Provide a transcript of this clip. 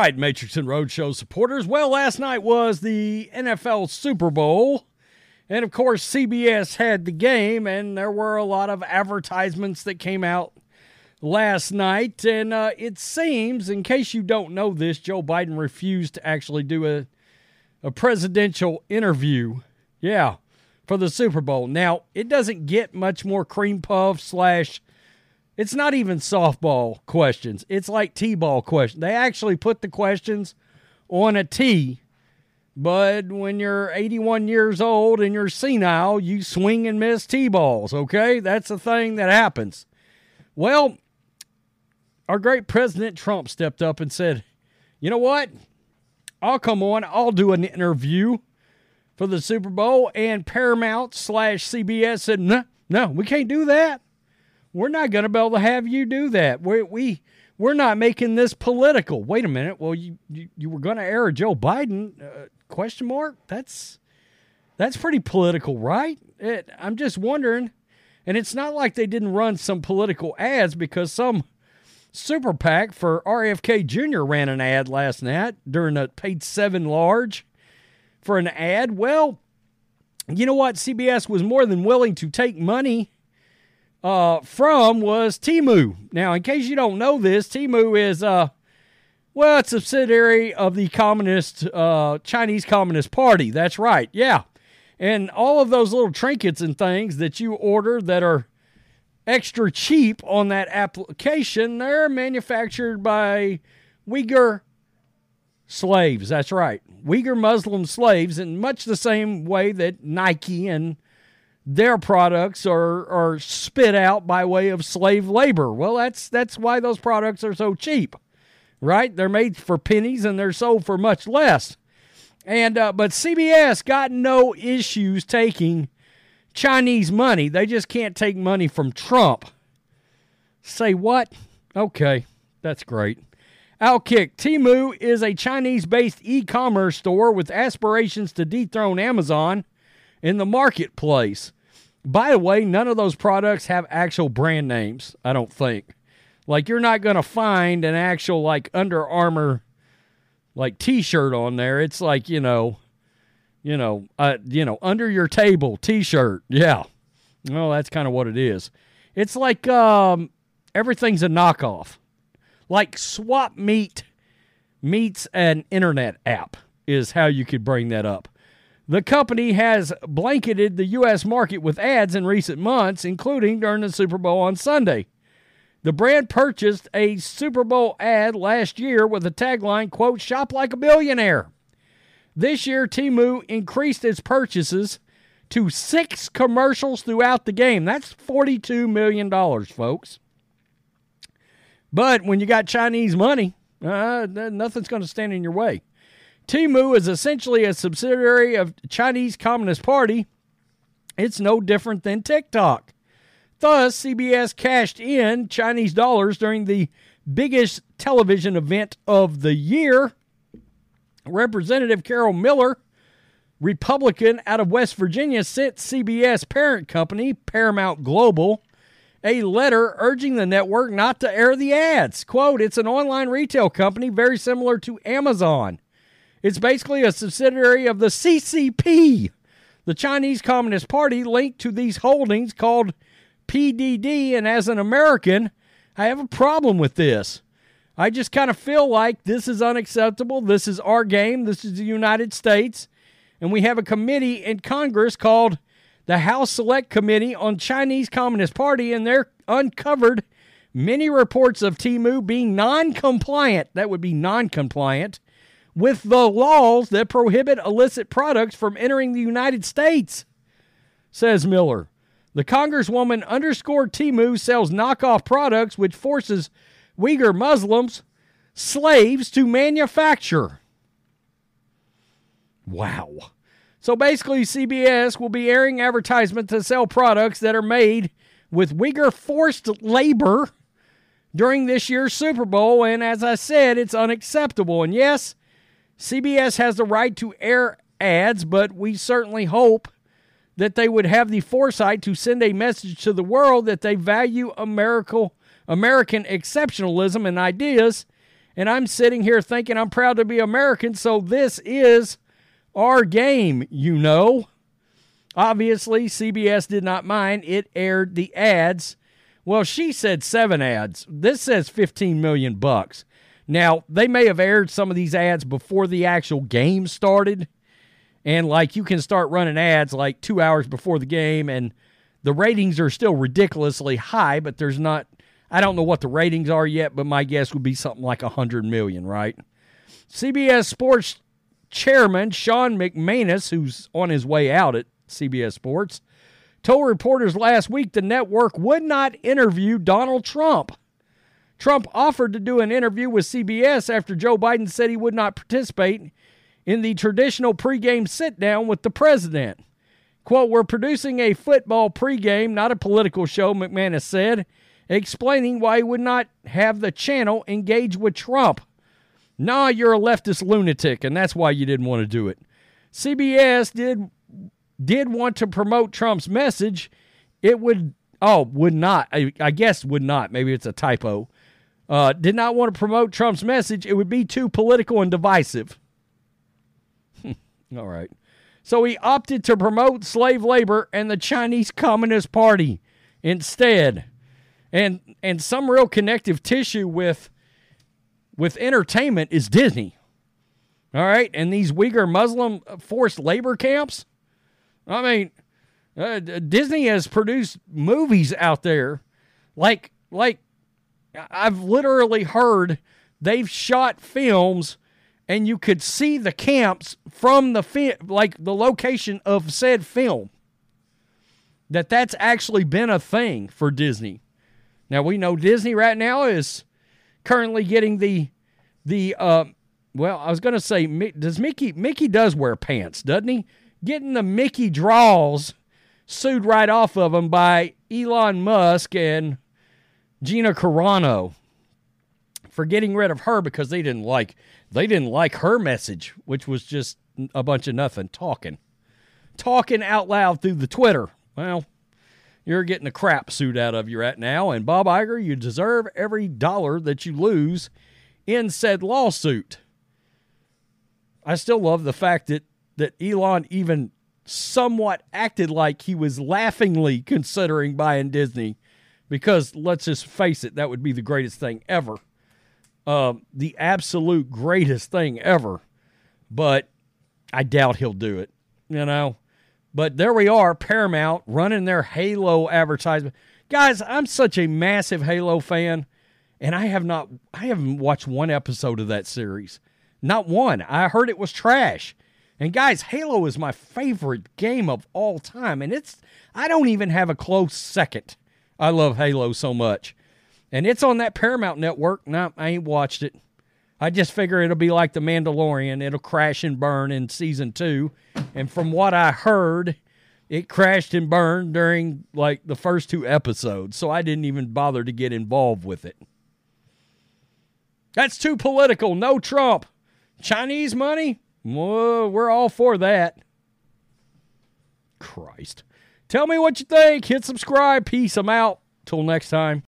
right, Matrix and Roadshow supporters. Well, last night was the NFL Super Bowl. And of course, CBS had the game, and there were a lot of advertisements that came out last night. And uh, it seems, in case you don't know this, Joe Biden refused to actually do a, a presidential interview. Yeah, for the Super Bowl. Now, it doesn't get much more cream puff slash it's not even softball questions. It's like T-ball questions. They actually put the questions on a tee, but when you're 81 years old and you're senile, you swing and miss T-balls, okay? That's a thing that happens. Well, our great President Trump stepped up and said, "You know what? I'll come on. I'll do an interview for the Super Bowl." And Paramount slash CBS said, "No, no, we can't do that." We're not going to be able to have you do that. We we we're not making this political. Wait a minute. Well, you you, you were going to air Joe Biden uh, question mark? That's that's pretty political, right? It, I'm just wondering. And it's not like they didn't run some political ads because some super PAC for RFK Jr. ran an ad last night during a paid seven large for an ad. Well, you know what? CBS was more than willing to take money uh, from was Temu. Now, in case you don't know this, Temu is uh, well, it's a subsidiary of the Communist uh, Chinese Communist Party. That's right, yeah. And all of those little trinkets and things that you order that are extra cheap on that application, they're manufactured by Uyghur slaves. That's right, Uyghur Muslim slaves, in much the same way that Nike and their products are are spit out by way of slave labor. Well, that's that's why those products are so cheap, right? They're made for pennies and they're sold for much less. And uh, but CBS got no issues taking Chinese money. They just can't take money from Trump. Say what? Okay, that's great. Outkick Temu is a Chinese based e commerce store with aspirations to dethrone Amazon in the marketplace. By the way, none of those products have actual brand names, I don't think. Like you're not going to find an actual like Under Armour like t-shirt on there. It's like, you know, you know, uh, you know, under your table t-shirt. Yeah. Well, that's kind of what it is. It's like um everything's a knockoff. Like Swap Meet meets an internet app is how you could bring that up. The company has blanketed the U.S. market with ads in recent months, including during the Super Bowl on Sunday. The brand purchased a Super Bowl ad last year with the tagline, quote, shop like a billionaire. This year, Temu increased its purchases to six commercials throughout the game. That's $42 million, folks. But when you got Chinese money, uh, nothing's going to stand in your way. Temu is essentially a subsidiary of Chinese Communist Party. It's no different than TikTok. Thus, CBS cashed in Chinese dollars during the biggest television event of the year. Representative Carol Miller, Republican out of West Virginia, sent CBS parent company, Paramount Global, a letter urging the network not to air the ads. Quote, it's an online retail company very similar to Amazon. It's basically a subsidiary of the CCP, the Chinese Communist Party, linked to these holdings called PDD. And as an American, I have a problem with this. I just kind of feel like this is unacceptable. This is our game. This is the United States. And we have a committee in Congress called the House Select Committee on Chinese Communist Party, and they're uncovered many reports of Temu being non compliant. That would be non compliant with the laws that prohibit illicit products from entering the United States, says Miller. The Congresswoman underscored Temu sells knockoff products which forces Uyghur Muslims, slaves, to manufacture. Wow. So basically, CBS will be airing advertisements to sell products that are made with Uyghur forced labor during this year's Super Bowl. And as I said, it's unacceptable. And yes, CBS has the right to air ads, but we certainly hope that they would have the foresight to send a message to the world that they value American American exceptionalism and ideas And I'm sitting here thinking I'm proud to be American, so this is our game, you know. Obviously, CBS did not mind. It aired the ads. Well, she said 7 ads. This says 15 million bucks. Now, they may have aired some of these ads before the actual game started. And like you can start running ads like 2 hours before the game and the ratings are still ridiculously high, but there's not I don't know what the ratings are yet, but my guess would be something like 100 million, right? CBS Sports chairman Sean McManus, who's on his way out at CBS Sports, told reporters last week the network would not interview Donald Trump. Trump offered to do an interview with CBS after Joe Biden said he would not participate in the traditional pregame sit down with the president. Quote, We're producing a football pregame, not a political show, McManus said explaining why he would not have the channel engage with Trump. Nah, you're a leftist lunatic, and that's why you didn't want to do it. CBS did did want to promote Trump's message. It would oh would not I, I guess would not maybe it's a typo. Uh, did not want to promote Trump's message. It would be too political and divisive. All right. So he opted to promote slave labor and the Chinese Communist Party instead and and some real connective tissue with with entertainment is Disney. All right, and these Uyghur Muslim forced labor camps. I mean, uh, Disney has produced movies out there, like like I've literally heard they've shot films, and you could see the camps from the fi- like the location of said film. That that's actually been a thing for Disney. Now we know Disney right now is currently getting the the uh, well, I was going to say does Mickey Mickey does wear pants, doesn't he? Getting the Mickey draws sued right off of him by Elon Musk and Gina Carano for getting rid of her because they didn't like they didn't like her message, which was just a bunch of nothing talking. Talking out loud through the Twitter. Well, you're getting the crap suit out of you right now. And Bob Iger, you deserve every dollar that you lose in said lawsuit. I still love the fact that, that Elon even somewhat acted like he was laughingly considering buying Disney because let's just face it, that would be the greatest thing ever. Uh, the absolute greatest thing ever. But I doubt he'll do it. You know, but there we are, Paramount running their Halo advertisement. Guys, I'm such a massive Halo fan, and I have not I haven't watched one episode of that series. Not one. I heard it was trash. And guys, Halo is my favorite game of all time, and it's I don't even have a close second. I love Halo so much. And it's on that Paramount network. No, I ain't watched it. I just figure it'll be like The Mandalorian. It'll crash and burn in season two. And from what I heard, it crashed and burned during like the first two episodes. So I didn't even bother to get involved with it. That's too political. No Trump. Chinese money? Whoa, we're all for that. Christ. Tell me what you think. Hit subscribe. Peace. I'm out. Till next time.